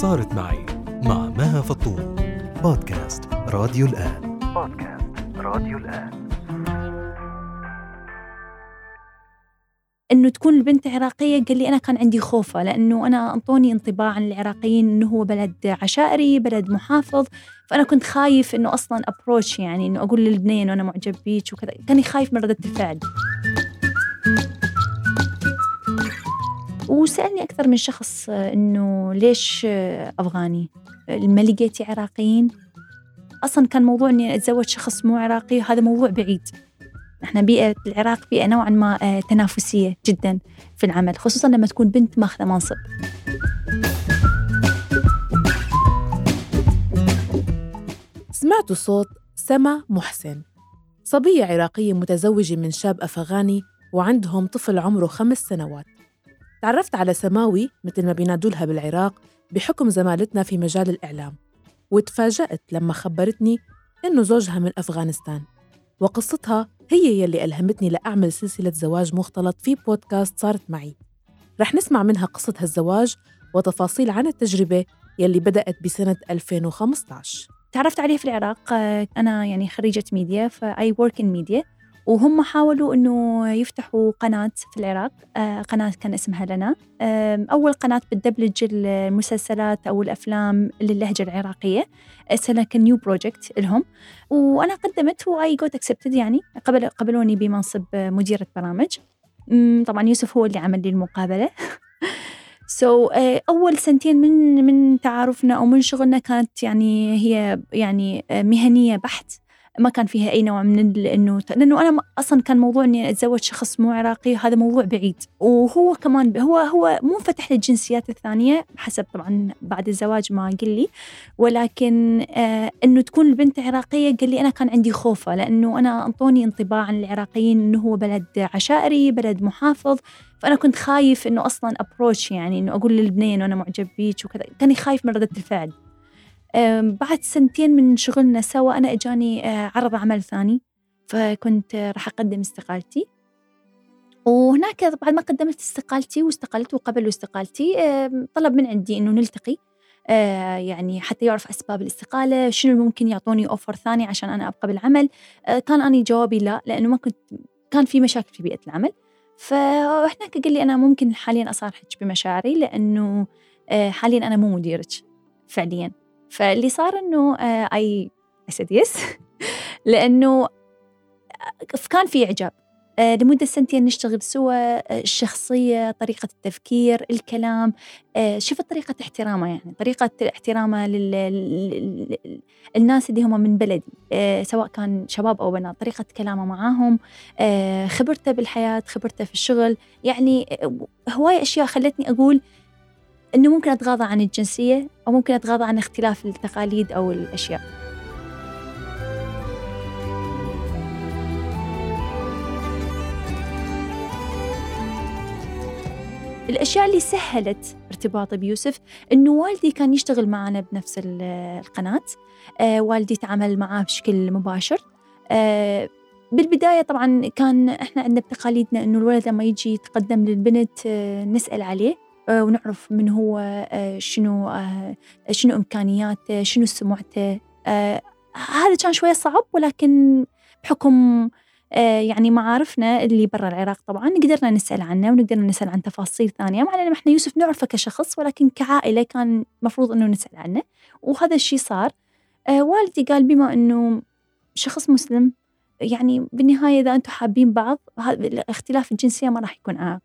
صارت معي مع مها فطوم بودكاست راديو الآن. بودكاست راديو الآن. إنه تكون البنت عراقية قال لي أنا كان عندي خوفة لأنه أنا انطوني انطباع عن العراقيين إنه هو بلد عشائري بلد محافظ فأنا كنت خايف إنه أصلا ابروش يعني إنه أقول للبنين وأنا معجب بيك وكذا. كاني خايف من ردة الفعل. وسألني أكثر من شخص إنه ليش أفغاني؟ ما لقيتي عراقيين؟ أصلا كان موضوع إني أتزوج شخص مو عراقي هذا موضوع بعيد. إحنا بيئة العراق بيئة نوعا ما آه، تنافسية جدا في العمل خصوصا لما تكون بنت ماخذة منصب. سمعتوا صوت سما محسن صبية عراقية متزوجة من شاب أفغاني وعندهم طفل عمره خمس سنوات. تعرفت على سماوي مثل ما بينادولها بالعراق بحكم زمالتنا في مجال الإعلام وتفاجأت لما خبرتني إنه زوجها من أفغانستان. وقصتها هي يلي ألهمتني لأعمل سلسلة زواج مختلط في بودكاست صارت معي. رح نسمع منها قصة هالزواج وتفاصيل عن التجربة يلي بدأت بسنة 2015 تعرفت عليه في العراق أنا يعني خريجة media ف I work in media وهم حاولوا إنه يفتحوا قناة في العراق آه، قناة كان اسمها لنا. أول قناة بتدبلج المسلسلات أو الأفلام للهجة العراقية. سنه كان new project لهم. وأنا قدمت و I got accepted يعني. قبل قبلوني بمنصب مديرة برامج. طبعا يوسف هو اللي عمل لي المقابلة. so so, uh, أول سنتين من من تعارفنا أو من شغلنا كانت يعني هي يعني مهنية بحت. ما كان فيها أي نوع من إنه لأنه أنا أصلا كان موضوع إني أتزوج شخص مو عراقي هذا موضوع بعيد. وهو كمان هو هو منفتح للجنسيات الثانية حسب طبعا بعد الزواج ما قال لي. ولكن آه إنه تكون البنت عراقية قال لي أنا كان عندي خوفة لأنه أنا انطوني انطباع عن العراقيين إنه هو بلد عشائري بلد محافظ. فأنا كنت خايف إنه أصلا ابروش يعني إنه أقول للبنين وأنا معجب بيك وكذا. كاني خايف من ردة الفعل. بعد سنتين من شغلنا سوا أنا إجاني آه، عرض عمل ثاني. فكنت راح أقدم استقالتي. وهناك بعد ما قدمت استقالتي واستقلت وقبلوا استقالتي طلب من عندي إنه نلتقي. آه، يعني حتى يعرف أسباب الاستقالة شنو ممكن يعطوني أوفر ثاني عشان أنا أبقى بالعمل. آه، كان أنا جوابي لا لأنه ما كنت كان في مشاكل في بيئة العمل. فهناك قال لي أنا ممكن حاليا أصارحك بمشاعري لأنه حاليا أنا مو مديرك فعليا. فاللي صار إنه اي سيد يس لأنه كان في إعجاب. آه، لمدة سنتين نشتغل سوا آه، الشخصية طريقة التفكير الكلام. آه، شفت طريقة احترامه يعني طريقة احترامه للناس اللي هم من بلدي. سواء كان شباب أو بنات طريقة كلامه معاهم. خبرته بالحياة خبرته في الشغل. يعني هواية أشياء خلتني أقول أنه ممكن أتغاضى عن الجنسية أو ممكن أتغاضى عن اختلاف التقاليد أو الأشياء. الأشياء اللي سهلت ارتباطي بيوسف إنه والدي كان يشتغل معنا بنفس القناة. آه والدي تعامل معاه بشكل مباشر. آه بالبداية طبعا كان إحنا عندنا بتقاليدنا إنه الولد لما يجي يتقدم للبنت آه نسأل عليه. ونعرف من هو آه، شنو آه، شنو إمكانياته شنو سمعته. هذا كان شوية صعب ولكن بحكم يعني معارفنا اللي برا العراق طبعا قدرنا نسأل عنه ونقدر نسأل عن تفاصيل ثانية. مع أن إحنا يوسف نعرفه كشخص ولكن كعائلة كان مفروض أنه نسأل عنه. وهذا الشيء صار. والدي قال بما أنه شخص مسلم يعني بالنهاية إذا أنتم حابين بعض اختلاف الجنسية ما راح يكون عائق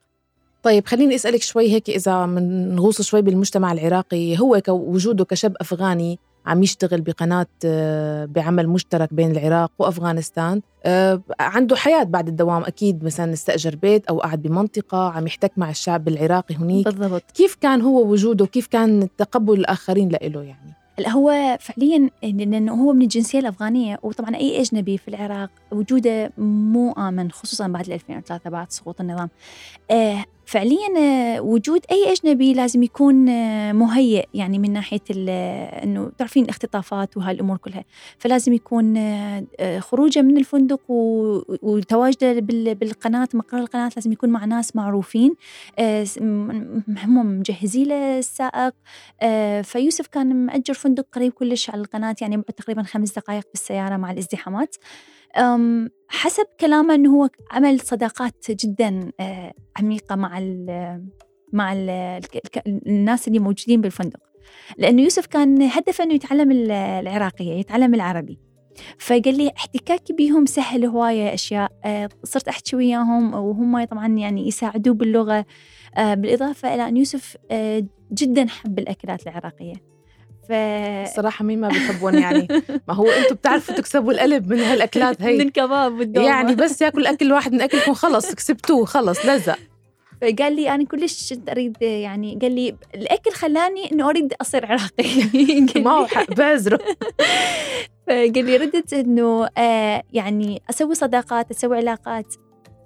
طيب خليني أسألك شوي هيك إذا بنغوص شوي بالمجتمع العراقي هو وجوده كشاب أفغاني عم يشتغل بقناة آه، بعمل مشترك بين العراق وأفغانستان آه، عنده حياة بعد الدوام أكيد مثلا استأجر بيت أو قاعد بمنطقة عم يحتك مع الشعب العراقي هنيك. بالضبط. كيف كان هو وجوده؟ كيف كان تقبل الآخرين له يعني؟ هو فعليا لأنه هو من الجنسية الأفغانية وطبعا أي أجنبي في العراق وجوده مو آمن خصوصا بعد 2003 بعد سقوط النظام. آه فعليا آه، وجود أي أجنبي لازم يكون آه، مهيئ يعني من ناحية آه، إنه تعرفين الاختطافات وهالأمور كلها. فلازم يكون خروجه من الفندق وتواجده بال- بالقناة مقر القناة لازم يكون مع ناس معروفين. هم مجهزين له السائق. فيوسف كان مأجر فندق قريب كلش على القناة يعني تقريبا خمس دقائق بالسيارة مع الازدحامات. حسب كلامه إنه هو عمل صداقات جدا آه، عميقة مع ال مع ال الك- الناس اللي موجودين بالفندق. لأنه يوسف كان هدفه إنه يتعلم ال- العراقية يتعلم العربي. فقال لي احتكاكي بيهم سهل هواية أشياء آه، صرت أحكي وياهم وهم طبعا يعني يساعدوه باللغة آه، بالإضافة إلى أن يوسف جدا حب الأكلات العراقية. ف الصراحة مين ما بيحبون يعني. ما هو أنتم بتعرفوا تكسبوا القلب من هالأكلات من هي الكباب والدومة. يعني بس ياكل أكل واحد من أكلكم خلص كسبتوه خلص لزق. فقال لي أنا كلش أريد يعني قال لي الأكل خلاني إنه أريد أصير عراقي. ما هو بعذره فقال لي ردت إنه آه يعني أسوي صداقات أسوي علاقات.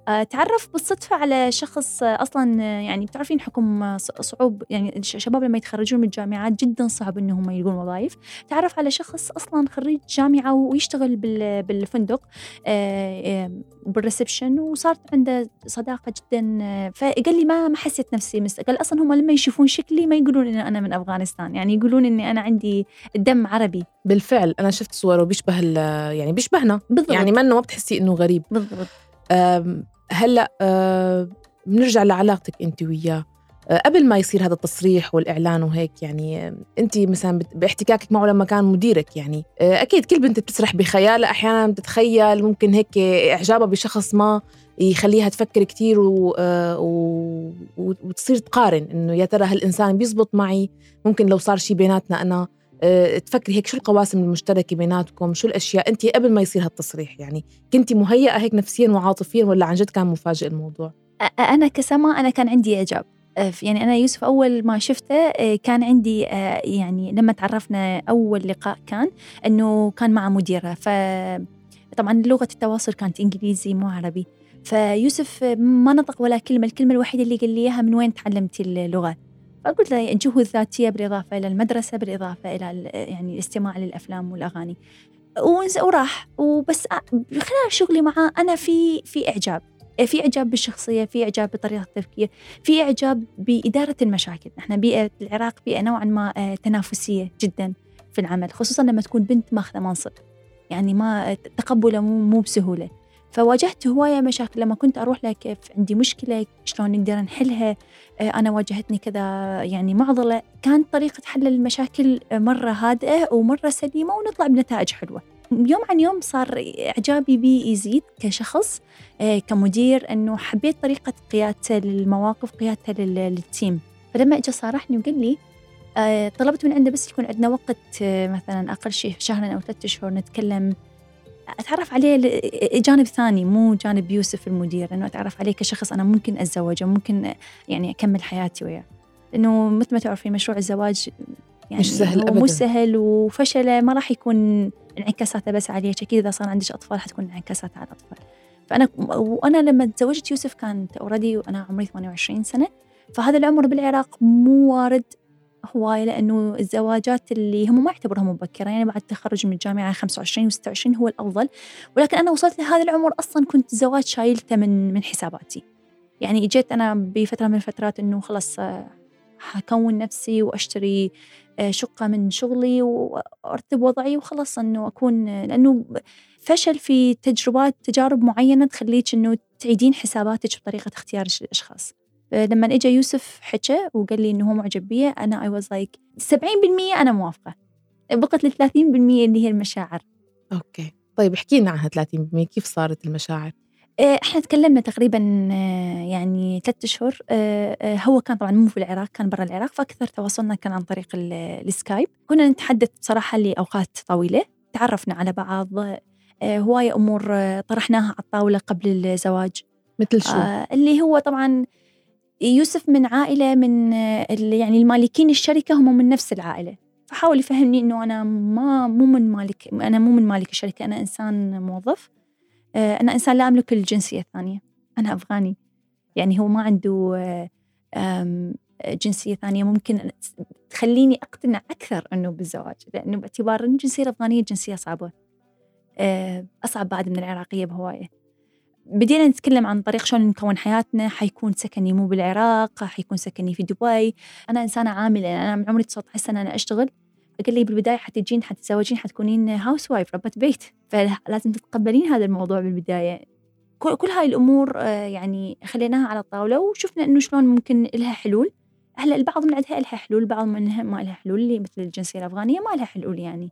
تعرف بالصدفة على شخص أصلا يعني بتعرفين حكم صعوب يعني الش- الشباب لما يتخرجون من الجامعات جدا صعب إنهم يلقون وظائف. تعرف على شخص أصلا خريج جامعة ويشتغل بال- بالفندق آه، آه، بالريسبشن وصارت عنده صداقة جدا فقال لي ما ما حسيت نفسي مس قال أصلا هم لما يشوفون شكلي ما يقولون إن أنا من أفغانستان يعني يقولون إني أنا عندي الدم عربي. بالفعل أنا شفت صوره بيشبه يعني بيشبهنا. بالضبط. يعني منه ما بتحسي إنه غريب. بالضبط. هلا بنرجع لعلاقتك انت وياه. قبل ما يصير هذا التصريح والإعلان وهيك يعني انت مثلا باحتكاكك معه لما كان مديرك يعني. أكيد كل بنت بتسرح بخيالها أحيانا بتتخيل ممكن هيك إعجابها بشخص ما يخليها تفكر كثير و... و... وتصير تقارن إنه يا ترى هالإنسان بيزبط معي؟ ممكن لو صار شيء بيناتنا أنا تفكري هيك شو القواسم المشتركة بيناتكم؟ شو الأشياء؟ انت قبل ما يصير هالتصريح يعني كنتي مهيئة هيك نفسيا وعاطفيا ولا عن جد كان مفاجئ الموضوع؟ أنا كسما أنا كان عندي إعجاب. أه، ف- يعني أنا يوسف أول ما شفته أه، كان عندي يعني لما تعرفنا أول لقاء كان إنه كان مع مديرة. ف طبعا لغة التواصل كانت إنجليزي مو عربي. فيوسف ما نطق ولا كلمة الكلمة الوحيدة اللي قال لي إياها من وين تعلمتي اللغة؟ فقلت له الجهود الذاتية بالإضافة إلى المدرسة بالإضافة إلى يعني الاستماع للأفلام والأغاني. وراح. وبس أ- خلال شغلي معاه أنا في في إعجاب. في إعجاب بالشخصية في إعجاب بطريقة التفكير في إعجاب بإدارة المشاكل. إحنا بيئة العراق بيئة نوعا ما آه، تنافسية جدا في العمل خصوصا لما تكون بنت ماخذة منصب. يعني ما تقبله مو, مو بسهولة. فواجهت هواية مشاكل. لما كنت أروح له كيف عندي مشكلة شلون نقدر نحلها؟ آه، أنا واجهتني كذا يعني معضلة. كانت طريقة حل المشاكل مرة هادئة ومرة سليمة ونطلع بنتائج حلوة. يوم عن يوم صار إعجابي بي يزيد كشخص آه، كمدير إنه حبيت طريقة قيادته للمواقف قيادته لل- للتيم. فلما اجى صارحني وقال لي آه، طلبت من عنده بس يكون عندنا وقت مثلا أقل شيء شهرين أو ثلاثة أشهر نتكلم أتعرف عليه جانب ثاني مو جانب يوسف المدير انه أتعرف عليه كشخص أنا ممكن أتزوجه ممكن يعني أكمل حياتي وياه لأنه مثل ما تعرفين مشروع الزواج يعني مش سهل هو أبداً. مو سهل وفشله ما راح يكون انعكاساته بس عليك أكيد إذا صار عندك أطفال حتكون انعكاسات على الأطفال فأنا وأنا لما تزوجت يوسف كانت أوريدي وأنا عمري 28 سنة فهذا العمر بالعراق مو وارد هواية لأنه الزواجات اللي هم ما يعتبرها مبكرة. يعني بعد التخرج من الجامعة 25 و26 هو الأفضل. ولكن أنا وصلت لهذا العمر أصلا كنت الزواج شايلته من من حساباتي. يعني اجيت أنا بفترة من الفترات إنه خلص آه، حكون نفسي وأشتري آه، شقة من شغلي وأرتب وضعي وخلص إنه أكون لأنه فشل في تجربات تجارب معينة تخليك إنه تعيدين حساباتك بطريقة اختيار الأشخاص. لما اجى يوسف حكى وقال لي إنه هو معجب بي أنا I was like 70% أنا موافقة. بقت ال 30% اللي هي المشاعر. okay. طيب احكي لنا عنها 30% كيف صارت المشاعر؟ آه، إحنا تكلمنا تقريبا آه، يعني ثلاثة اشهر آه، آه، هو كان طبعا مو في العراق كان برا العراق فأكثر تواصلنا كان عن طريق ال- السكايب كنا نتحدث بصراحة لأوقات طويلة تعرفنا على بعض آه، هواية أمور آه، طرحناها على الطاولة قبل الزواج. مثل شو؟ آه، اللي هو طبعا يوسف من عائلة من آه، يعني المالكين الشركة هم من نفس العائلة. فحاول يفهمني إنه أنا ما مو من مالك أنا مو من مالك الشركة أنا إنسان موظف. آه، أنا إنسان لا أملك الجنسية الثانية. أنا أفغاني. يعني هو ما عنده آه، أم، جنسية ثانية. ممكن تخليني أقتنع أكثر أنه بالزواج لأنه باعتبار أن الجنسية الأفغانية جنسية صعبة. أه، أصعب بعد من العراقية بهواية. بدينا نتكلم عن طريق شلون نكون حياتنا. حيكون سكني مو بالعراق حيكون سكني في دبي. أنا إنسانة عاملة يعني أنا من عمري 19 سنة أنا أشتغل. قال لي بالبداية حتجين حتتزوجين حتكونين هاوس وايف ربة بيت. فلازم تتقبلين هذا الموضوع بالبداية. كل هاي الأمور آه، يعني خليناها على الطاولة وشفنا إنه شلون ممكن لها حلول. هلأ البعض من عندها لها حلول البعض منها ما لها حلول اللي مثل الجنسية الأفغانية ما لها حلول يعني.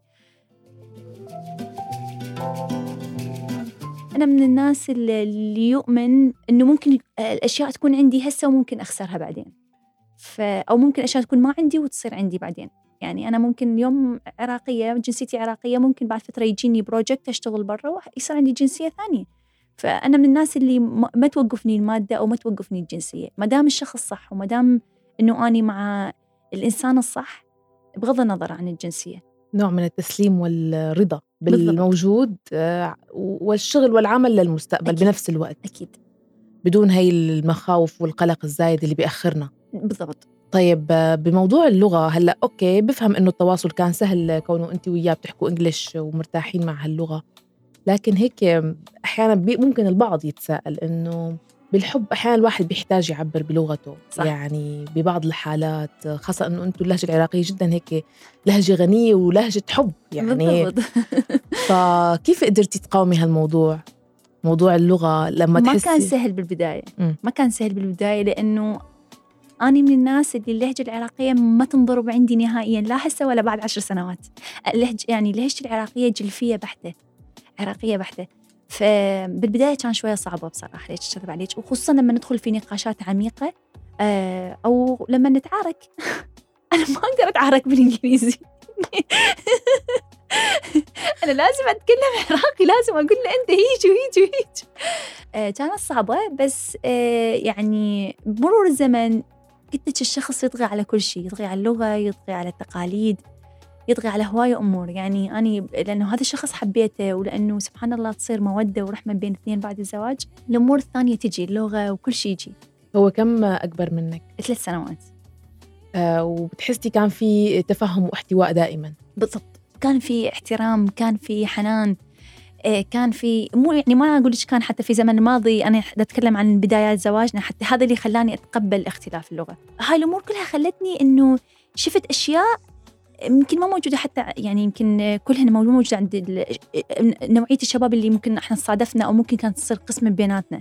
أنا من الناس اللي يؤمن إنه ممكن الأشياء تكون عندي هسه وممكن أخسرها بعدين. ف أو ممكن أشياء تكون ما عندي وتصير عندي بعدين. يعني أنا ممكن اليوم عراقية جنسيتي عراقية ممكن بعد فترة يجيني بروجكت أشتغل برا ويصير عندي جنسية ثانية. فأنا من الناس اللي ما توقفني المادة أو ما توقفني الجنسية. ما دام الشخص صح وما دام إنه أني مع الإنسان الصح بغض النظر عن الجنسية. نوع من التسليم والرضا. بالموجود آه، والشغل والعمل للمستقبل أكيد. بنفس الوقت. أكيد. بدون هاي المخاوف والقلق الزايد اللي بيأخرنا. بالضبط. طيب آه، بموضوع اللغة هلأ أوكي بفهم إنه التواصل كان سهل كونه انت وياه بتحكوا إنجليش ومرتاحين مع هاللغة. لكن هيك أحيانا ممكن البعض يتساءل إنه بالحب أحيانا الواحد بيحتاج يعبر بلغته صح. يعني ببعض الحالات خاصة إنه أنتم اللهجة العراقية جدا هيك لهجة غنية ولهجة حب يعني فكيف قدرتي تقاومي هالموضوع؟ موضوع اللغة لما ما تحسي كان سهل بالبداية مم. ما كان سهل بالبداية لأنه أنا من الناس اللي اللهجة العراقية ما تنضرب عندي نهائيا لا هسه ولا بعد عشر سنوات اللهج يعني لهجتي العراقية جلفية بحتة عراقية بحتة فبالبداية كان شوية صعبة بصراحة ليش أكذب عليك وخصوصا لما ندخل في نقاشات عميقة آه، أو لما نتعارك. أنا ما أقدر أتعارك بالإنجليزي. أنا لازم أتكلم عراقي لازم أقول له أنت هيج وهيج وهيج آه، كانت صعبة بس آه، يعني بمرور الزمن قلت لك الشخص يطغى على كل شيء يطغى على اللغة يطغى على التقاليد. يطغى على هواية أمور. يعني أنا لأنه هذا الشخص حبيته ولأنه سبحان الله تصير مودة ورحمة بين اثنين بعد الزواج الأمور الثانية تجي اللغة وكل شيء يجي. هو كم أكبر منك؟ ثلاث سنوات. آه وبتحسي كان في تفهم واحتواء دائما؟ بالضبط. كان في احترام كان في حنان آه، كان في مو يعني ما أقول لك كان حتى في زمن الماضي أنا أتكلم عن بدايات زواجنا حتى هذا اللي خلاني أتقبل اختلاف اللغة. هاي الأمور كلها خلتني إنه شفت أشياء يمكن ما موجودة حتى يعني يمكن كلها مو موجودة عند نوعية الشباب اللي ممكن إحنا صادفنا أو ممكن كانت تصير قسمة بيناتنا.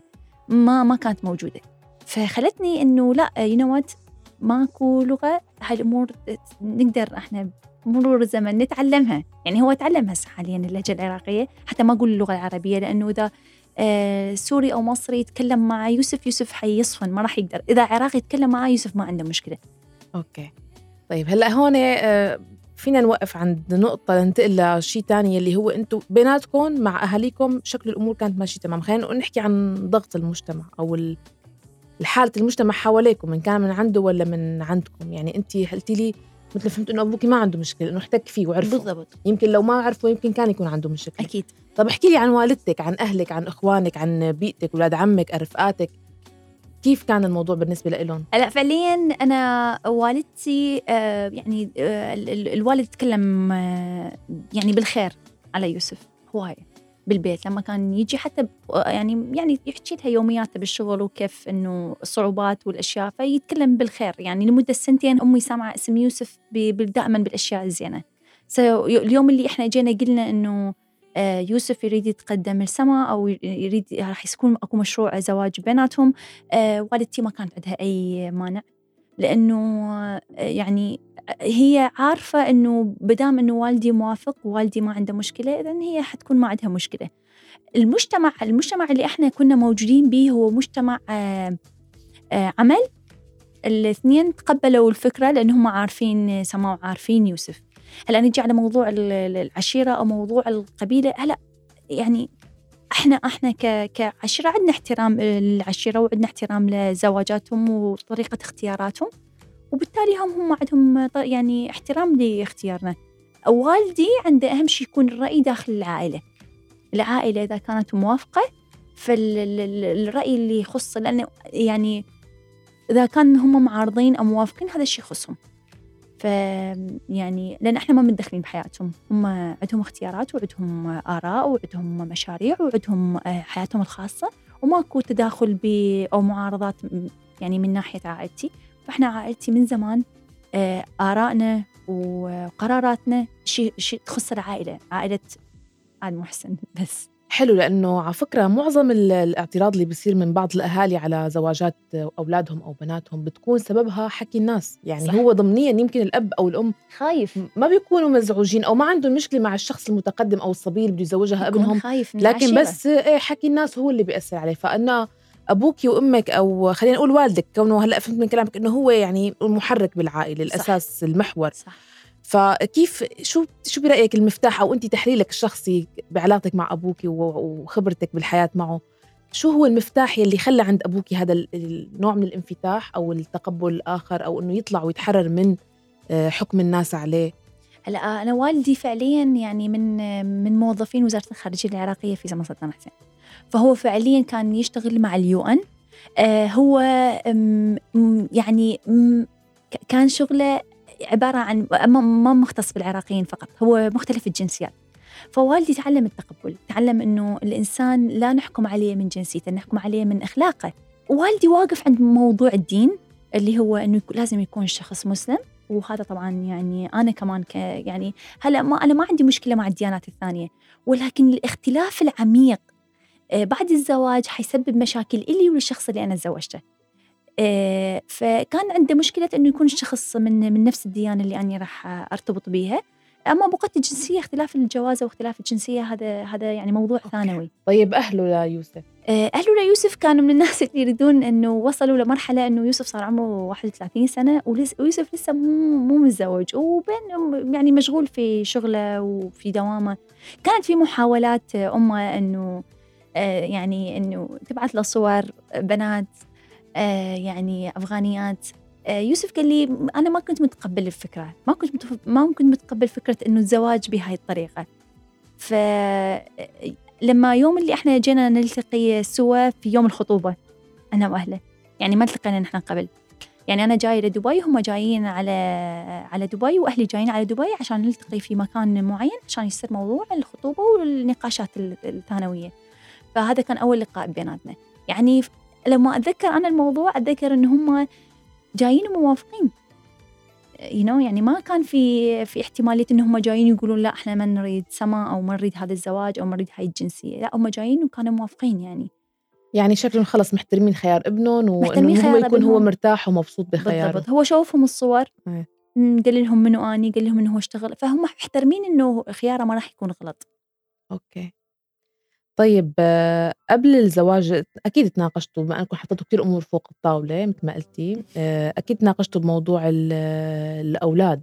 ما ما كانت موجودة. فخلتني إنه لا you ماكو لغة هاي الأمور نقدر إحنا مرور الزمن نتعلمها. يعني هو تعلم هسه حاليا اللهجة العراقية حتى ما أقول اللغة العربية لأنه إذا آه سوري أو مصري يتكلم مع يوسف يوسف حيصفن ما راح يقدر. إذا عراقي يتكلم معاه يوسف ما عنده مشكلة. أوكي. طيب هلأ هون آه، فينا نوقف عند نقطة ننتقل لشيء تاني اللي هو أنتم بيناتكم مع أهاليكم شكل الأمور كانت ماشية تمام. خلينا نحكي عن ضغط المجتمع أو ال- الحالة المجتمع حواليكم ان كان من عنده ولا من عندكم؟ يعني انت قلتي لي مثل فهمت إنه ابوكي ما عنده مشكلة إنه احتك فيه وعرفه. بالضبط. يمكن لو ما عرفه يمكن كان يكون عنده مشكلة. أكيد. طب احكي لي عن والدتك عن أهلك عن إخوانك عن بيئتك أولاد عمك رفقاتك كيف كان الموضوع بالنسبة لهم لا فعليا أنا والدتي آه، يعني آه، ال- ال- الوالد تكلم آه، يعني بالخير على يوسف هوايه بالبيت لما كان يجي حتى يعني يعني يحكي لها يومياته بالشغل وكيف إنه الصعوبات والأشياء فيتكلم بالخير يعني لمدة سنتين أمي سامعه اسم يوسف دائما بالأشياء الزينة. اليوم اللي إحنا جينا قلنا إنه يوسف يريد يتقدم السما أو يريد راح يكون أكو مشروع زواج بيناتهم. آه، والدتي ما كانت عندها أي مانع لأنه آه، يعني هي عارفة إنه بدام إنه والدي موافق ووالدي ما عنده مشكلة إذا هي حتكون ما عندها مشكلة. المجتمع المجتمع اللي إحنا كنا موجودين به هو مجتمع آه، آه، عمل. الاثنين تقبلوا الفكرة لأنهم عارفين سماع وعارفين يوسف. هلا نجي على موضوع ال- ال- العشيرة أو موضوع القبيلة. هلا يعني إحنا إحنا كعشيرة عندنا احترام للعشيرة وعندنا احترام لزواجاتهم وطريقة اختياراتهم وبالتالي هم هم عندهم يعني احترام لاختيارنا. والدي عنده أهم شيء يكون الرأي داخل العائلة. العائلة إذا كانت موافقة فالراي اللي يخص لأنه يعني إذا كان هم معارضين أو موافقين هذا الشيء يخصهم. ف يعني لأن إحنا ما متدخلين بحياتهم. هم عندهم اختيارات وعندهم آراء وعندهم مشاريع وعندهم آه، حياتهم الخاصة وماكو تداخل ب أو معارضات يعني من ناحية عائلتي. فإحنا عائلتي من زمان آه، آرائنا وقراراتنا شيء شيء تخص العائلة عائلة آل محسن بس. حلو لأنه على فكرة معظم ال- الاعتراض اللي بيصير من بعض الأهالي على زواجات أولادهم أو بناتهم بتكون سببها حكي الناس يعني صح. صح. هو ضمنيا يمكن الأب أو الأم خايف ما بيكونوا مزعوجين أو ما عندهم مشكلة مع الشخص المتقدم أو الصبي اللي بده يزوجها ابنهم خايف من لكن العشيرة. بس إيه حكي الناس هو اللي بيأثر عليه فأنا أبوك وأمك أو خلينا نقول والدك كونه هلأ فهمت من كلامك إنه هو يعني المحرك بالعائلة صح. الأساس المحور صح فكيف شو شو برأيك المفتاح أو أنت تحليلك الشخصي بعلاقتك مع أبوك و- وخبرتك بالحياة معه؟ شو هو المفتاح يلي خلى عند أبوك هذا ال- النوع من الانفتاح أو التقبل الآخر أو إنه يطلع ويتحرر من آه، حكم الناس عليه؟ هلا أنا والدي فعليا يعني من من موظفين وزارة الخارجية العراقية في زمن صدام حسين. فهو فعليا كان يشتغل مع اليو إن. آه هو يعني كان شغله عبارة عن ما مختص بالعراقيين فقط هو مختلف الجنسيات. فوالدي تعلم التقبل تعلم إنه الإنسان لا نحكم عليه من جنسيته نحكم عليه من أخلاقه. والدي واقف عند موضوع الدين اللي هو إنه لازم يكون الشخص مسلم. وهذا طبعا يعني أنا كمان ك يعني هلا ما أنا ما عندي مشكلة مع الديانات الثانية. ولكن الاختلاف العميق آه، بعد الزواج حيسبب مشاكل إلي وللشخص اللي أنا تزوجته. فكان عنده مشكلة إنه يكون الشخص من من نفس الديانة اللي أنا راح أرتبط بيها. أما بقت الجنسية اختلاف الجوازه واختلاف الجنسية هذا هذا يعني موضوع ثانوي. طيب أهله ليوسف آه، أهله ليوسف كانوا من الناس اللي يريدون أنه وصلوا لمرحلة أنه يوسف صار عمره 31 سنة ولس- ويوسف لسه مو مو متزوج. وبين يعني مشغول في شغله وفي دوامه. كانت في محاولات آه، أمه أنه آه، يعني أنه تبعث له صور بنات آه، يعني أفغانيات. آه، يوسف قال لي أنا ما كنت متقبل الفكرة ما كنت متف... ما كنت متقبل فكرة أنه الزواج بهاي الطريقة. ف لما يوم اللي إحنا جينا نلتقي سوا في يوم الخطوبة أنا وأهله. يعني ما التقينا نحن قبل. يعني أنا جاي لدبي هم جايين على على دبي وأهلي جايين على دبي عشان نلتقي في مكان معين عشان يصير موضوع الخطوبة والنقاشات ال- الثانوية. فهذا كان أول لقاء بيناتنا. يعني لما أتذكر أنا الموضوع أتذكر إن هم جايين وموافقين you know يعني ما كان في في احتمالية إن هم جايين يقولون لا إحنا ما نريد سما أو ما نريد هذا الزواج أو ما نريد هاي الجنسية. لا هم جايين وكانوا موافقين يعني. يعني شكلهم خلص محترمين خيار ابنهم وانه هو يكون هو. مرتاح ومبسوط بخياره. بالضبط هو شوفهم الصور. مم، قال لهم منو اني قال لهم إنه هو اشتغل. فهم محترمين إنه خياره ما راح يكون غلط. أوكي. طيب آه، قبل الزواج أكيد تناقشتوا بما إنكم حطيتوا كثير أمور فوق الطاولة مثل ما قلتي آه، أكيد تناقشتوا بموضوع ال- الأولاد.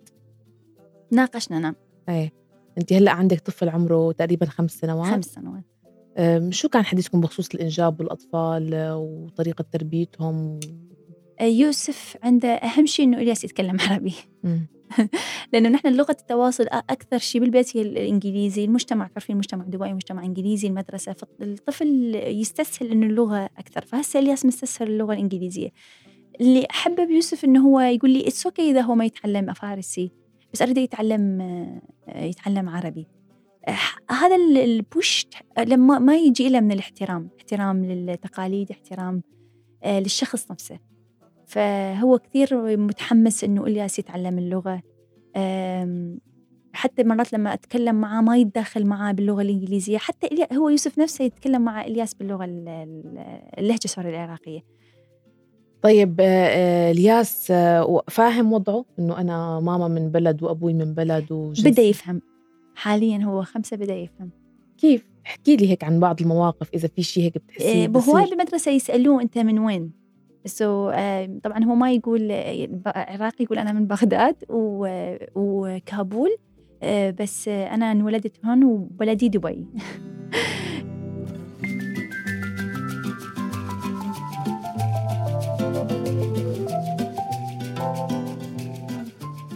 ناقشنا نعم إيه. انت هلأ عندك طفل عمره تقريبا خمس سنوات. خمس سنوات. شو كان حديثكم بخصوص الإنجاب والأطفال آه، وطريقة تربيتهم؟ آه، يوسف عنده أهم شيء إنه إلياس يتكلم عربي. مم. لأنه نحن لغة التواصل أكثر شيء بالبيت هي الإنجليزي المجتمع عارفين مجتمع دبي مجتمع إنجليزي المدرسة فالطفل يستسهل إنه اللغة أكثر. فهسه الياس مستسهل اللغة الإنجليزية. اللي أحبه بيوسف إنه هو يقول لي it's okay إذا هو ما يتعلم فارسي بس أريد يتعلم آه، يتعلم عربي. هذا ال- ال push لما ما يجي له من الاحترام احترام للتقاليد احترام آه، للشخص نفسه. فهو كثير متحمس إنه إلياس يتعلم اللغة. أم، حتى مرات لما أتكلم معاه ما يتداخل معاه باللغة الإنجليزية. حتى هو يوسف نفسه يتكلم مع إلياس باللغة ال- ال- اللهجة سوري العراقية. طيب آه، آه، إلياس آه، فاهم وضعه؟ إنه أنا ماما من بلد وأبوي من بلد وجنسي. بدأ يفهم. حاليا هو خمسة بدأ يفهم. كيف؟ احكي لي هيك عن بعض المواقف إذا في شيء هيك بتحسيه هواي بصير. بالمدرسة يسألوه أنت من وين؟ سو طبعا هو ما يقول عراقي يقول أنا من بغداد وكابول آه، بس أنا انولدت هون وبلدي دبي.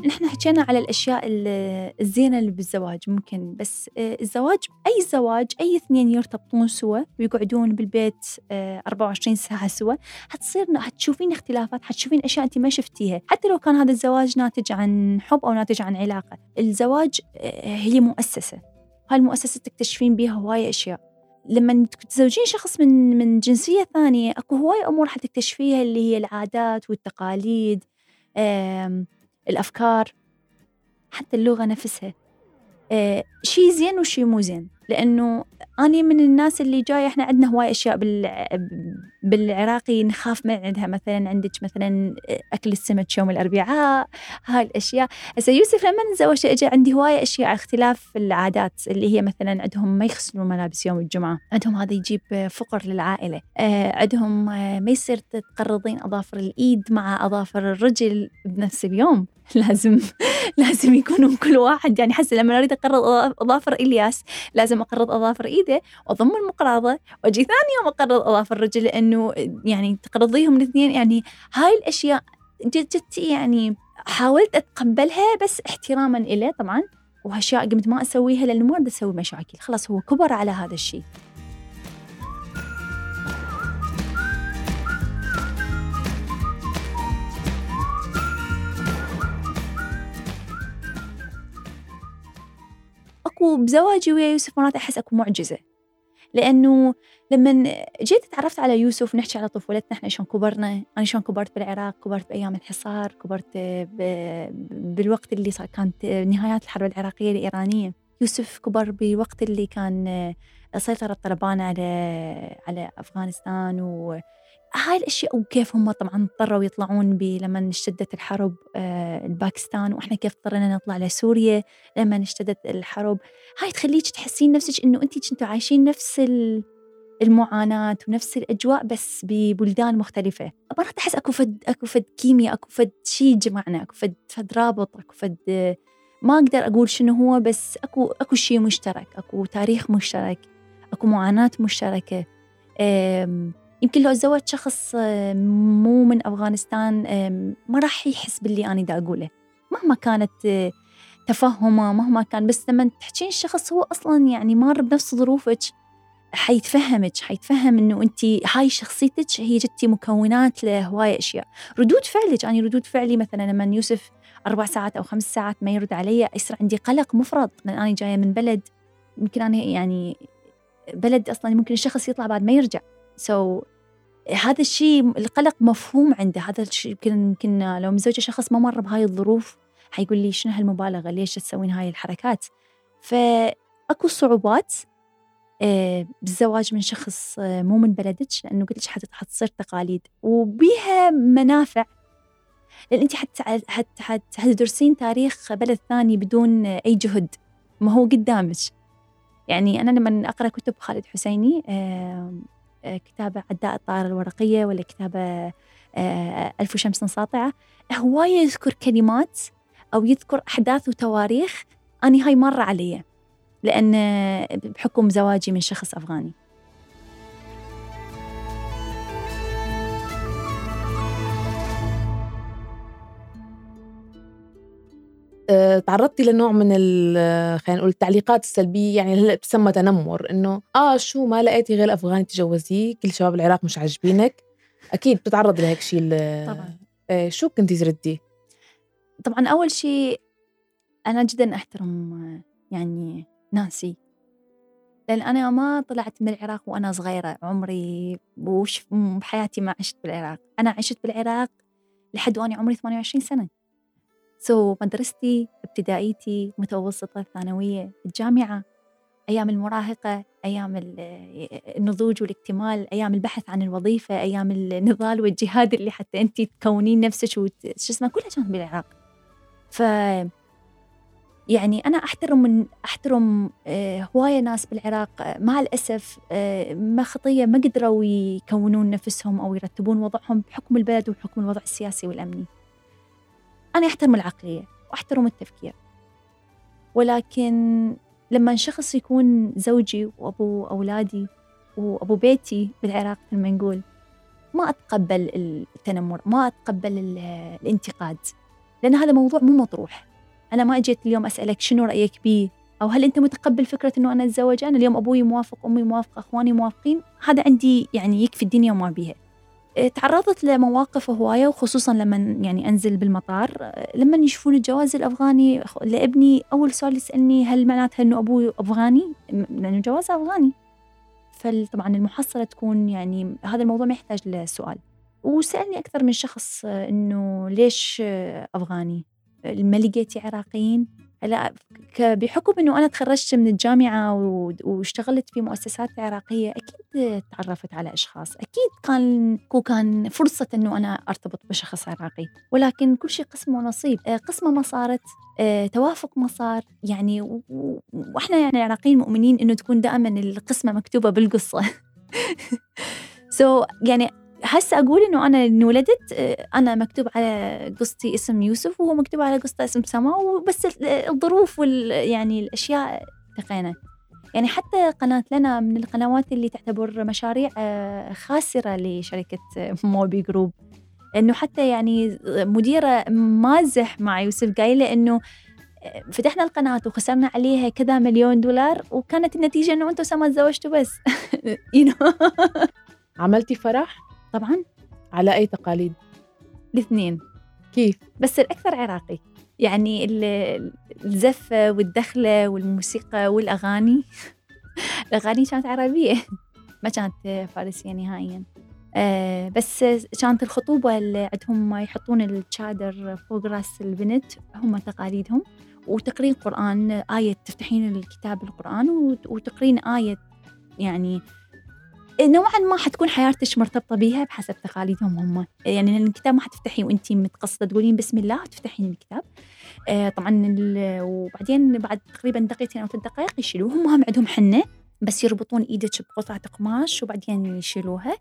نحن حكينا على الأشياء ال- الزينة اللي بالزواج ممكن بس آه، الزواج أي زواج أي اثنين يرتبطون سوا ويقعدون بالبيت آه، 24 ساعة سوا حتصير حتشوفين اختلافات حتشوفين أشياء أنت ما شفتيها. حتى لو كان هذا الزواج ناتج عن حب أو ناتج عن علاقة الزواج آه، هي مؤسسة. هاي المؤسسة تكتشفين بيها هواية أشياء. لما تتزوجين شخص من من جنسية ثانية أكو هواي أمور حتكتشفيها اللي هي العادات والتقاليد الأفكار حتى اللغة نفسها. آه، شي زين وشي مو زين. لأنه أنا من الناس اللي جاية إحنا عندنا هواي أشياء بال... بالعراقي نخاف من عندها. مثلا عندك مثلا أكل السمك يوم الأربعاء هاي الأشياء. هسه يوسف لما نتزوج اجى عندي هواي أشياء اختلاف العادات اللي هي مثلا عندهم ما يغسلون ملابس يوم الجمعة عندهم هذا يجيب فقر للعائلة. آه، عندهم آه، ما يصير تقرضين أظافر الإيد مع أظافر الرجل بنفس اليوم. لازم لازم يكونون كل واحد. يعني حسي لما أريد أقرض أظافر إلياس لازم أقرض أظافر ايده وأضم المقراضة وأجي ثاني يوم أقرض أظافر الرجل لأنه يعني تقرضيهم الاثنين يعني هاي الأشياء جد جد يعني حاولت أتقبلها بس احتراما له طبعا واشياء قمت ما أسويها لأنه أريد أسوي مشاكل خلاص هو كبر على هذا الشيء. اكو بزواجي ويا يوسف مرات احس اكو معجزة. لأنه لما جيت تعرفت على يوسف نحكي على طفولتنا إحنا شلون كبرنا أنا شلون كبرت بالعراق كبرت بأيام الحصار كبرت بالوقت اللي كانت نهايات الحرب العراقية الإيرانية. يوسف كبر بالوقت اللي كان سيطرة طلبان على على أفغانستان و هاي الأشياء وكيف هم طبعا اضطروا يطلعون لما اشتدت الحرب آه، الباكستان وإحنا كيف اضطرينا نطلع لسوريا لما اشتدت الحرب. هاي تخليك تحسين نفسك إنه انت كنتوا عايشين نفس ال- المعاناة ونفس الأجواء بس ببلدان مختلفة. مرات أحس أكو فد أكو فد كيمياء أكو فد شي جمعنا أكو فد فد رابط أكو فد ما أقدر أقول شنو هو بس أكو أكو شيء مشترك أكو تاريخ مشترك أكو معاناة مشتركة. يمكن لو تزوج شخص أم، مو من أفغانستان أم، ما راح يحس باللي أنا دا أقوله. مهما كانت أه، تفهمه مهما كان بس لما تحكين الشخص هو أصلا يعني مار بنفس ظروفك حيتفهمك حيتفهم إنه انت هاي شخصيتك هي جتي مكونات لهواية أشياء. ردود فعلك أنا ردود فعلي مثلا لما يوسف أربع ساعات أو خمس ساعات ما يرد علي يصير عندي قلق مفرط لأن أنا جاية من بلد يمكن أنا يعني بلد أصلا ممكن الشخص يطلع بعد ما يرجع. سو so, هذا الشيء القلق مفهوم عنده. هذا الشيء يمكن يمكن لو مزوجة شخص ما مر بهاي الظروف حيقول لي شنو هالمبالغة؟ ليش تسوين هاي الحركات؟ فأكو صعوبات آه، بالزواج من شخص آه، مو من بلدك لأنه قلت لك حت- حتصير تقاليد وبيها منافع. حت حت حتدرسين تاريخ بلد ثاني بدون أي جهد. ما هو قدامك. يعني أنا لما أقرأ كتب خالد حسيني آه، كتابة عداء الطائرة الورقية ولا كتابة آه، ألف شمس ساطعة. هواية يذكر كلمات أو يذكر أحداث وتواريخ أنا هاي مرة علي لأن بحكم زواجي من شخص أفغاني. تعرضتي لنوع من ال- خلينا نقول التعليقات السلبية يعني هلا بتسمى تنمر إنه آه شو ما لقيتي غير أفغاني تجوزيه كل شباب العراق مش عاجبينك أكيد بتتعرضي لهيك شيء طبعاً. آه، شو كنتي تردي؟ طبعا أول شيء أنا جدا أحترم آه، يعني ناسي لأن أنا ما طلعت من العراق وأنا صغيرة عمري وش بحياتي ما عشت بالعراق أنا عشت بالعراق لحد وأنا عمري 28 سنة سو مدرستي ابتدائيتي متوسطة ثانوية الجامعة أيام المراهقة أيام ال- النضوج والاكتمال أيام البحث عن الوظيفة أيام النضال والجهاد اللي حتى أنت تكونين نفسك وت... شو اسمه كلها كانت بالعراق ف يعني أنا أحترم من أحترم آه، هواية ناس بالعراق. مع الأسف آه، ما خطية ما قدروا يكونون نفسهم أو يرتبون وضعهم بحكم البلد وبحكم الوضع السياسي والأمني. أنا أحترم العقلية وأحترم التفكير. ولكن لما شخص يكون زوجي وأبو أولادي وأبو بيتي بالعراق لما نقول ما أتقبل التنمر ما أتقبل ال- الانتقاد لأن هذا موضوع مو مطروح. أنا ما أجيت اليوم أسألك شنو رأيك بيه أو هل أنت متقبل فكرة أنه أنا أتزوج؟ أنا اليوم أبوي موافق أمي موافقة أخواني موافقين؟ هذا عندي يعني يكفي الدنيا وما بيها. تعرضت لمواقف هواية وخصوصا لما يعني أنزل بالمطار. لما يشوفون الجواز الأفغاني لابني أول سؤال يسألني هل معناتها أنه أبوي أفغاني؟ لأنه جواز أفغاني. فطبعا المحصلة تكون يعني هذا الموضوع ما يحتاج لسؤال. وسألني أكثر من شخص إنه ليش أفغاني؟ ما لقيتي عراقيين؟ هلا بحكم إنه أنا تخرجت من الجامعة واشتغلت في مؤسسات عراقية أكيد تعرفت على أشخاص. أكيد كان كان فرصة إنه أنا أرتبط بشخص عراقي. ولكن كل شيء قسم ونصيب قسمه ما صارت آه، توافق ما صار. يعني وإحنا يعني عراقيين مؤمنين إنه تكون دائما القسمة مكتوبة بالقصة. so so, يعني هسه أقول إنه أنا انولدت أنا مكتوب على قصتي اسم يوسف وهو مكتوب على قصته اسم سما وبس الظروف وال يعني الأشياء التقينا. يعني حتى قناة لنا من القنوات اللي تعتبر مشاريع آه، خاسرة لشركة موبي جروب. إنه حتى يعني مديره مازح مع يوسف قايلة إنه آه، فتحنا القناة وخسرنا عليها كذا مليون دولار وكانت النتيجة إنه أنتم سما تزوجتوا بس. عملتي فرح؟ طبعا. على أي تقاليد؟ الاثنين. كيف؟ بس الأكثر عراقي. يعني الزفة والدخلة والموسيقى والأغاني. الأغاني كانت عربية. ما كانت فارسية نهائيا. آه بس كانت الخطوبة اللي عندهم يحطون الشادر فوق رأس البنت هم تقاليدهم. وتقرين قرآن آية تفتحين الكتاب القرآن وتقرين آية يعني نوعا ما حتكون حياتك مرتبطة بيها بحسب تقاليدهم هم. يعني الكتاب ما حتفتحي وأنت متقصدة تقولين بسم الله وتفتحين الكتاب. آه طبعا وبعدين بعد تقريبا دقيقتين أو ثلاث دقائق يشيلوه هم عندهم حنة بس يربطون إيدك بقطعة قماش وبعدين يشيلوها.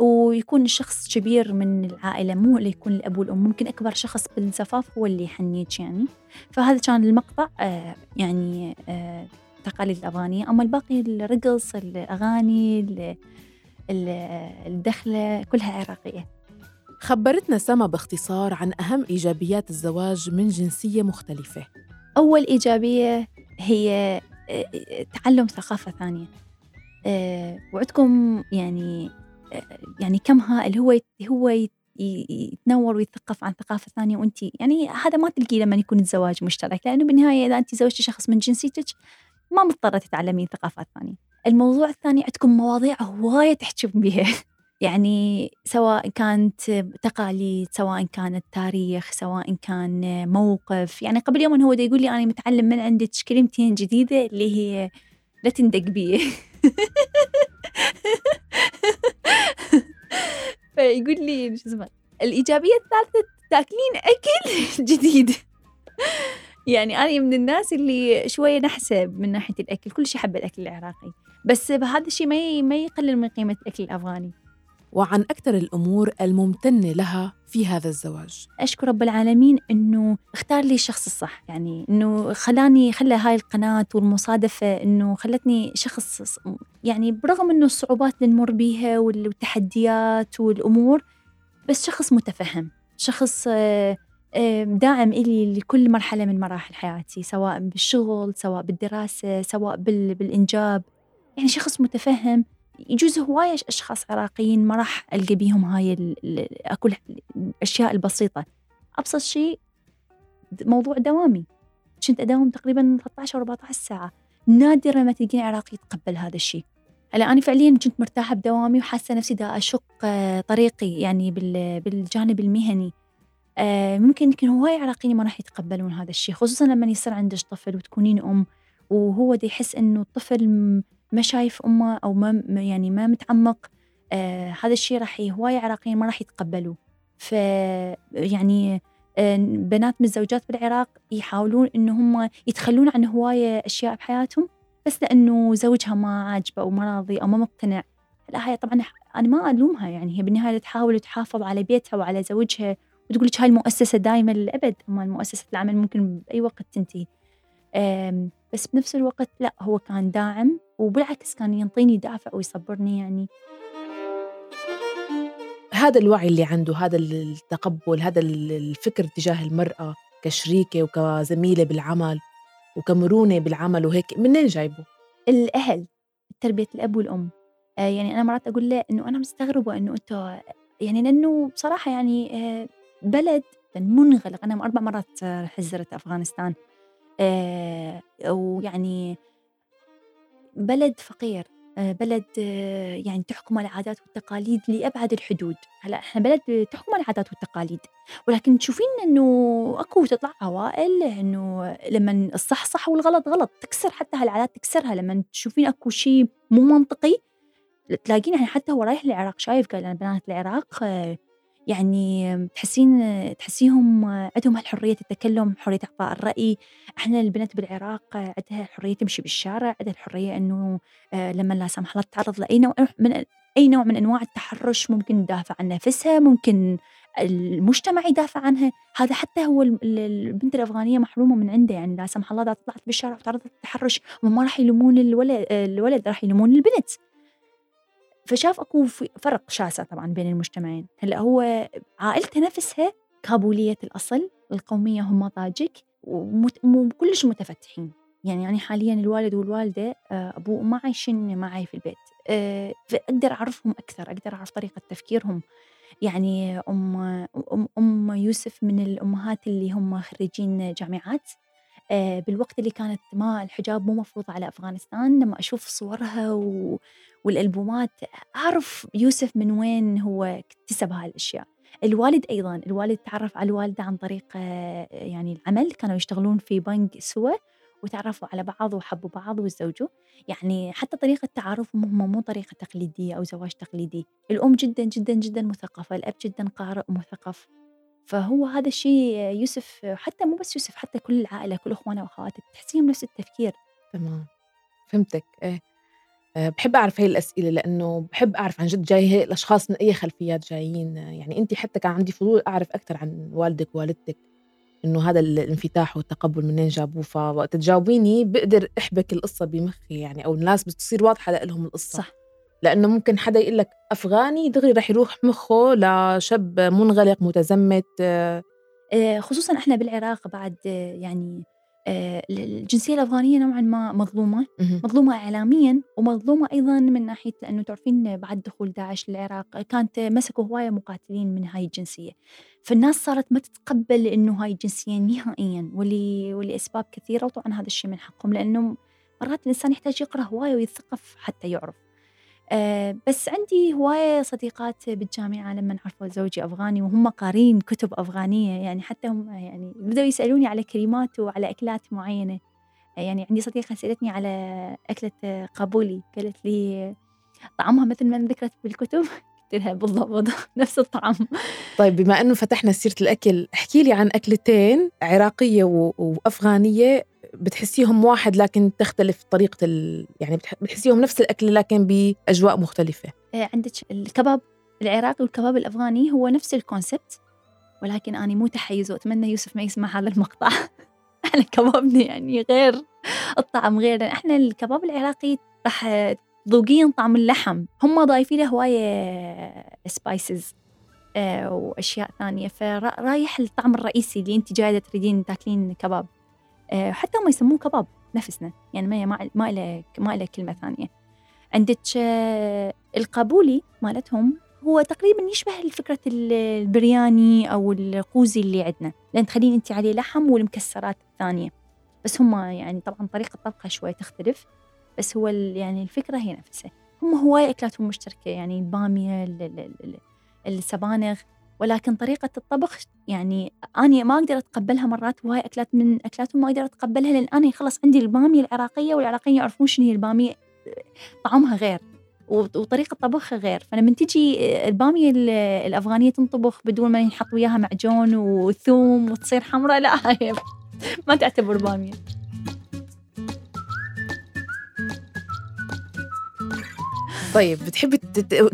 ويكون الشخص كبير من العائلة مو اللي يكون الأب والأم ممكن أكبر شخص بالزفاف هو اللي يحنيك يعني. فهذا كان المقطع. آه يعني آه التقاليد الأفغانية أما الباقي الرقص الأغاني الدخلة كلها عراقية. خبرتنا سما باختصار عن أهم إيجابيات الزواج من جنسية مختلفة. أول إيجابية هي آه، تعلم ثقافة ثانية. آه، وعندكم يعني آه، يعني كم اللي هو هو يتنور ويتثقف عن ثقافة ثانية وأنت يعني هذا ما تلقيه لما يكون الزواج مشترك. لأنه بالنهاية إذا أنت زوجتي شخص من جنسيتك ما مضطرة تتعلمين ثقافات ثانية. الموضوع الثاني عندكم مواضيع هواية تحجب بها يعني سواء كانت تقاليد سواء كانت تاريخ سواء كان موقف. يعني قبل يوم هو يقول لي أنا متعلم من عندك كلمتين جديدة اللي هي لا تندق بي. فيقول لي شو اسمه الإيجابية الثالثة تاكلين أكل جديد. يعني أنا من الناس اللي شوية نحسة من ناحية الأكل كل شيء حب الأكل العراقي. بس بهذا الشيء ما ما يقلل من قيمة الأكل الأفغاني. وعن أكثر الأمور الممتنة لها في هذا الزواج. أشكر رب العالمين أنه اختار لي الشخص الصح. يعني أنه خلاني خلى هاي القناة والمصادفة أنه خلتني شخص يعني برغم أنه الصعوبات اللي نمر بيها والتحديات والأمور بس شخص متفهم شخص آه داعم إلي لكل مرحلة من مراحل حياتي سواء بالشغل سواء بالدراسة سواء بالإنجاب. يعني شخص متفهم يجوز هواية أشخاص عراقيين ما راح ألقى بيهم هاي أكل الأشياء البسيطة. أبسط شيء موضوع دوامي. كنت أداوم تقريبا 13 أو 14 ساعة. نادرا ما تلقين عراقي يتقبل هذا الشيء. هلأ أنا فعليا كنت مرتاحة بدوامي وحاسة نفسي دا أشق آه، طريقي يعني بالجانب المهني. ممكن يمكن هواي عراقيين ما راح يتقبلون هذا الشيء خصوصا لما يصير عندك طفل وتكونين أم وهو دي يحس إنه الطفل ما شايف أمه أو ما يعني ما متعمق آه هذا الشيء راح هواي عراقيين ما راح يتقبلوه. ف يعني آه بنات متزوجات بالعراق يحاولون إنه هم يتخلون عن هواية أشياء بحياتهم بس لأنه زوجها ما عاجبه أو ما راضي أو ما مقتنع. لا هي طبعا أنا ما ألومها يعني هي بالنهاية تحاول تحافظ على بيتها وعلى زوجها وتقول لك هاي المؤسسة دائما للأبد؟ أما مؤسسة العمل ممكن بأي وقت تنتهي. بس بنفس الوقت لا هو كان داعم وبالعكس كان ينطيني دافع ويصبرني يعني. هذا الوعي اللي عنده هذا التقبل هذا الفكر تجاه المرأة كشريكة وكزميلة بالعمل وكمرونة بالعمل وهيك منين جايبه؟ الأهل تربية الأب والأم. آه يعني أنا مرات أقول له إنه أنا مستغربة إنه أنتوا يعني لأنه بصراحة يعني آه بلد منغلق. أنا أربع مرات رحت زرت أفغانستان. آه ويعني بلد فقير. آه، بلد آه، يعني تحكم العادات والتقاليد لأبعد الحدود. هلأ إحنا بلد تحكم العادات والتقاليد. ولكن تشوفين إنه أكو تطلع عوائل إنه لما الصح صح والغلط غلط. تكسر حتى هالعادات تكسرها. لما تشوفين أكو شيء مو منطقي تلاقين يعني حتى هو رايح العراق شايف قال بنات العراق يعني تحسين تحسيهم عندهم هالحرية التكلم حرية إعطاء الرأي. إحنا البنت بالعراق عندها حرية تمشي بالشارع عندها الحرية إنه آه، لما لا سمح الله تتعرض لأي نوع من أي نوع من أنواع التحرش ممكن تدافع عن نفسها ممكن المجتمع يدافع عنها. هذا حتى هو البنت الأفغانية محرومة من عنده يعني لا سمح الله إذا طلعت بالشارع وتعرضت للتحرش ما راح يلومون الولد الولد راح يلومون البنت. فشاف أكو فرق شاسع طبعا بين المجتمعين. هلأ هو عائلته نفسها كابولية الأصل القومية هم طاجك وكلش متفتحين. يعني يعني حاليا الوالد والوالدة آه، ابوه وما عايشين معي في البيت. آه، فأقدر أعرفهم أكثر أقدر أعرف طريقة تفكيرهم. يعني أم أم أم يوسف من الأمهات اللي هم خريجين جامعات. بالوقت اللي كانت ما الحجاب مو مفروض على أفغانستان لما أشوف صورها و... والألبومات أعرف يوسف من وين هو اكتسب هاي الأشياء الوالد أيضا الوالد تعرف على الوالدة عن طريق آه، يعني العمل كانوا يشتغلون في بنك سوا وتعرفوا على بعض وحبوا بعض وتزوجوا. يعني حتى طريقة تعارفهم هم مو طريقة تقليدية أو زواج تقليدي. الأم جدا جدا جدا مثقفة الأب جدا قارئ ومثقف فهو هذا الشيء يوسف حتى مو بس يوسف حتى كل العائلة كل أخوانه وأخواته تحسيهم نفس التفكير. تمام. فهمتك. إيه. أه بحب أعرف هاي الأسئلة لأنه بحب أعرف عن جد جاي هي الأشخاص من أي خلفيات جايين. يعني أنت حتى كان عندي فضول أعرف أكثر عن والدك ووالدتك إنه هذا الانفتاح والتقبل منين جابوه. فوقت تجاوبيني بقدر أحبك القصة بمخي يعني أو الناس بتصير واضحة لهم القصة. صح. لأنه ممكن حدا يقول لك أفغاني دغري رح يروح مخه لشاب منغلق متزمت. آه، خصوصا إحنا بالعراق بعد آه، يعني آه، الجنسية الأفغانية نوعا ما مظلومة مظلومة إعلاميا ومظلومة أيضا من ناحية لأنه تعرفين بعد دخول داعش للعراق كانت مسكوا هواية مقاتلين من هاي الجنسية. فالناس صارت ما تتقبل إنه هاي الجنسية نهائيا ولي ولأسباب كثيرة وطبعا هذا الشيء من حقهم لأنه مرات الإنسان يحتاج يقرأ هواية ويثقف حتى يعرف. آه، بس عندي هواية صديقات بالجامعة لما عرفوا زوجي أفغاني وهم قارين كتب أفغانية يعني حتى هم يعني بدأوا يسألوني على كلمات وعلى أكلات معينة. يعني عندي صديقة سألتني على أكلة قابولي قالت لي طعمها مثل ما ذكرت بالكتب؟ قلت لها بالضبط نفس الطعم. طيب بما أنه فتحنا سيرة الأكل احكي لي عن أكلتين عراقية وأفغانية بتحسيهم واحد لكن تختلف طريقة ال... يعني بتحسيهم نفس الأكل لكن بأجواء مختلفة. إيه، عندك الكباب العراقي والكباب الأفغاني هو نفس الكونسبت ولكن أنا مو تحيز وأتمنى يوسف ما يسمع هذا المقطع. إحنا كبابنا يعني غير الطعم غير إحنا الكباب العراقي راح تذوقين طعم اللحم. هم ضايفين له هواية سبايسز آه، وأشياء ثانية. فرايح الطعم الرئيسي اللي أنت جاية تريدين تاكلين كباب. آه، حتى هم يسموه كباب نفسنا. يعني ما ما ما له ما له كلمة ثانية. عندك آه، القابولي مالتهم هو تقريبا يشبه فكرة البرياني أو القوزي اللي عندنا. لأن تخلين أنت عليه لحم والمكسرات الثانية. بس هم يعني طبعا طريقة طبخها شوي تختلف. بس هو يعني الفكرة هي نفسها. هم هواي أكلاتهم مشتركة. يعني البامية السبانغ. ولكن طريقة الطبخ يعني أنا ما أقدر أتقبلها مرات وهاي أكلات من أكلاتهم ما أقدر أتقبلها لأن أنا خلص عندي البامية العراقية والعراقيين يعرفون شنو هي البامية طعمها غير وطريقة طبخها غير فلما تجي البامية الأفغانية تنطبخ بدون ما ينحط وياها معجون وثوم وتصير حمراء لا هي ما تعتبر بامية طيب بتحبي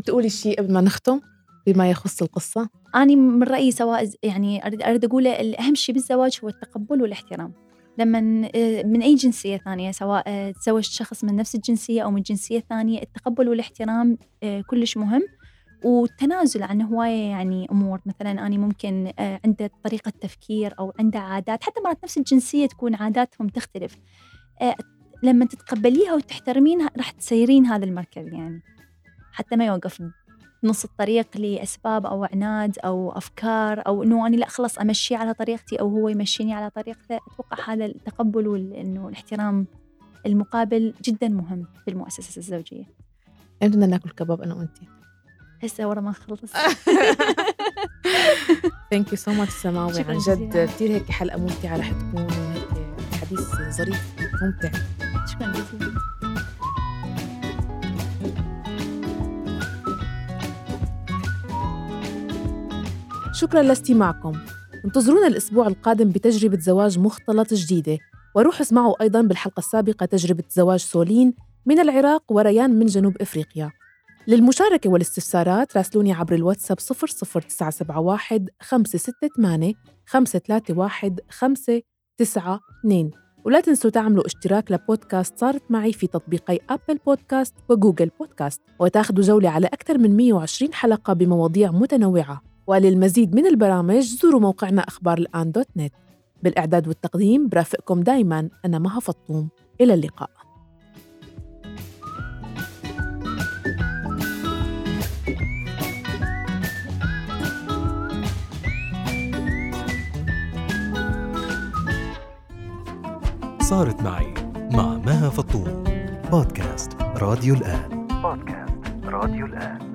تقولي شيء قبل ما نختم؟ بما يخص القصة؟ أنا من رأيي سواء يعني أريد أريد أقول أهم شيء بالزواج هو التقبل والاحترام. لما آه، من أي جنسية ثانية سواء آه، تزوج شخص من نفس الجنسية أو من جنسية ثانية التقبل والاحترام آه، كلش مهم. والتنازل عن هواية يعني أمور مثلا أنا ممكن عنده طريقة تفكير أو عنده عادات حتى مرات نفس الجنسية تكون عاداتهم تختلف. لما تتقبليها وتحترمينها راح تسيرين هذا المركب يعني حتى ما يوقف نص الطريق لأسباب أو عناد أو أفكار أو إنه أنا لا خلص أمشي على طريقتي أو هو يمشيني على طريقته أتوقع هذا التقبل وإنه الاحترام المقابل جدا مهم في المؤسسة الزوجية إمتى بدنا ناكل كباب أنا وأنتي؟ هسه ورا ما نخلص thank you so much سماوي عن جد. كثير هيك حلقة ممتعة رح تكون وهيك حديث ظريف ممتع شكرا جزيلا شكرا لاستماعكم انتظرونا الأسبوع القادم بتجربة زواج مختلط جديدة وروحوا اسمعوا أيضا بالحلقة السابقة تجربة زواج سولين من العراق وريان من جنوب إفريقيا. للمشاركة والاستفسارات راسلوني عبر الواتساب 00971 568 531 592 ولا تنسوا تعملوا اشتراك لبودكاست صارت معي في تطبيقي أبل بودكاست وجوجل بودكاست وتاخذوا جولة على أكثر من 120 حلقة بمواضيع متنوعة. وللمزيد من البرامج زوروا موقعنا أخبار الآن دوت نت. بالإعداد والتقديم برافقكم دايما أنا مها فطوم. إلى اللقاء. صارت معي مع مها فطوم. بودكاست راديو الآن. بودكاست راديو الآن.